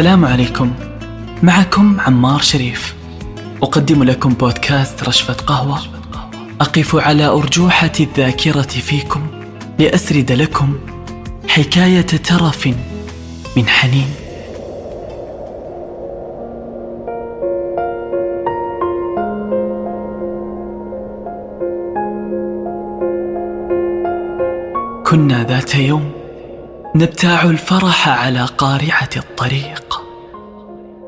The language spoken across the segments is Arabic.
السلام عليكم. معكم عمار شريف. أقدم لكم بودكاست رشفة قهوة. أقف على أرجوحة الذاكرة فيكم لأسرد لكم حكاية ترف من حنين. كنا ذات يوم نبتاع الفرح على قارعة الطريق.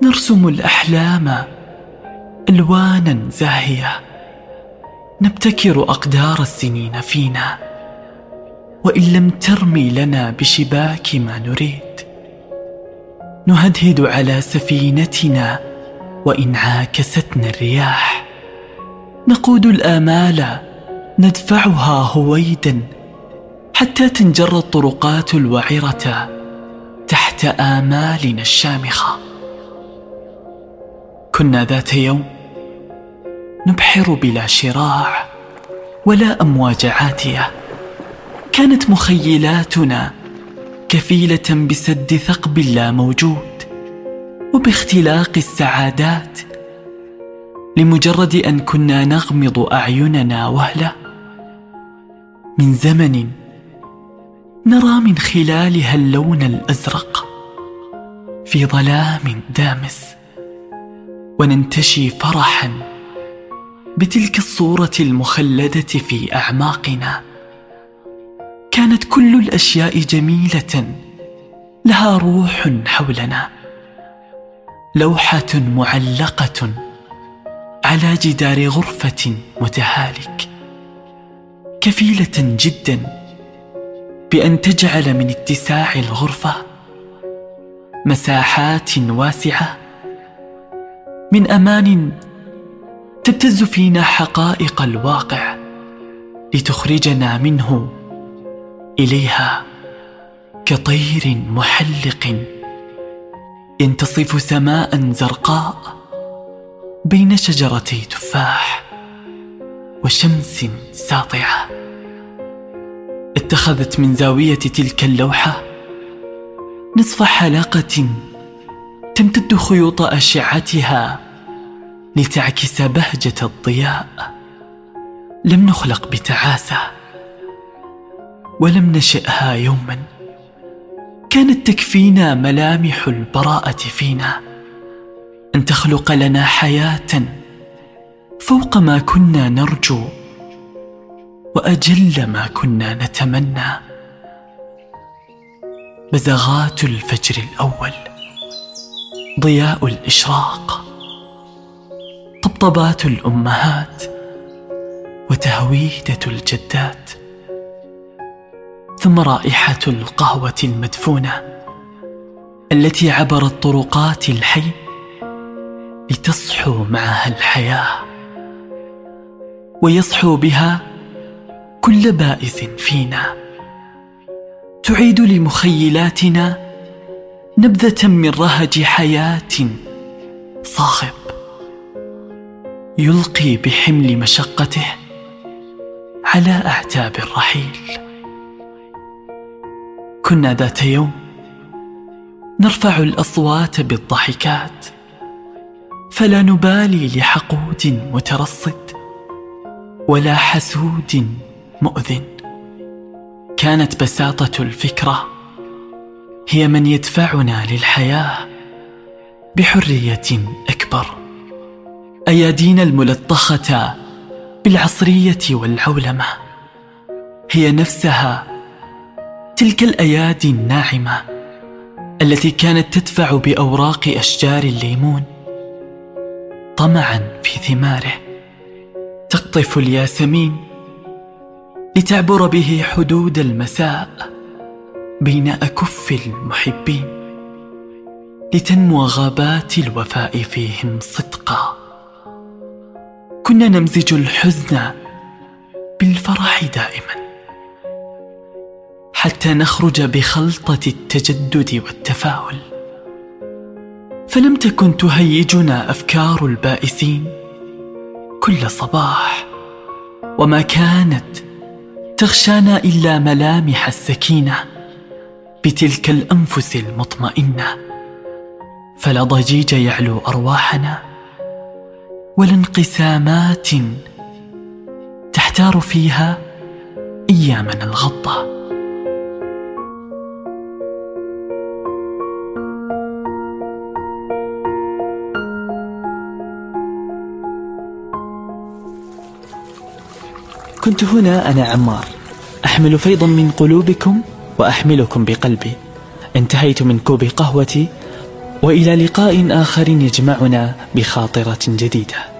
نرسم الأحلام ألوانا زاهية. نبتكر أقدار السنين فينا. وإن لم ترمي لنا بشباك ما نريد. نهدهد على سفينتنا وإن عاكستنا الرياح. نقود الآمال ندفعها هويدا. حتى تنجر الطرقات الوعرة تحت آمالنا الشامخة. كنا ذات يوم نبحر بلا شراع ولا أمواج عاتية. كانت مخيلاتنا كفيلة بسد ثقب لا موجود وباختلاق السعادات لمجرد أن كنا نغمض أعيننا وهلة. من زمن نرى من خلالها اللون الأزرق في ظلام دامس. وننتشي فرحا بتلك الصورة المخلدة في أعماقنا. كانت كل الأشياء جميلة لها روح حولنا. لوحة معلقة على جدار غرفة متهالك. كفيلة جدا بأن تجعل من اتساع الغرفة مساحات واسعة من أمان تبتز فينا حقائق الواقع لتخرجنا منه إليها كطير محلق ينتصف سماء زرقاء بين شجرتي تفاح وشمس ساطعة. اتخذت من زاوية تلك اللوحة نصف حلقة تمتد خيوط أشعتها لتعكس بهجة الضياء. لم نخلق بتعاسة ولم نشئها يوما. كانت تكفينا ملامح البراءة فينا. أن تخلق لنا حياة فوق ما كنا نرجو وأجل ما كنا نتمنى. بزغات الفجر الأول. ضياء الإشراق طبطبات الأمهات وتهويدة الجدات ثم رائحة القهوة المدفونة التي عبرت طرقات الحي لتصحو معها الحياة ويصحو بها كل بائس فينا تعيد لمخيلاتنا نبذة من رهج حياة صاخب. يلقي بحمل مشقته على أعتاب الرحيل. كنا ذات يوم نرفع الأصوات بالضحكات فلا نبالي لحقود مترصد ولا حسود مؤذن. كانت بساطة الفكرة هي من يدفعنا للحياة بحرية أكبر. أيادينا الملطخة بالعصرية والعولمة هي نفسها تلك الأيادي الناعمة التي كانت تدفع بأوراق أشجار الليمون. طمعا في ثماره تقطف الياسمين لتعبر به حدود المساء. بين أكف المحبين لتنمو غابات الوفاء فيهم صدقا. كنا نمزج الحزن بالفرح دائما حتى نخرج بخلطة التجدد والتفاؤل. فلم تكن تهيجنا أفكار البائسين كل صباح وما كانت تغشانا إلا ملامح السكينة. بتلك الأنفس المطمئنة. فلا ضجيج يعلو أرواحنا. ولا انقسامات تحتار فيها أيامنا الغضة. كنت هنا أنا عمار. أحمل فيضا من قلوبكم وأحملكم بقلبي. انتهيت من كوب قهوتي وإلى لقاء آخر يجمعنا بخاطرة جديدة.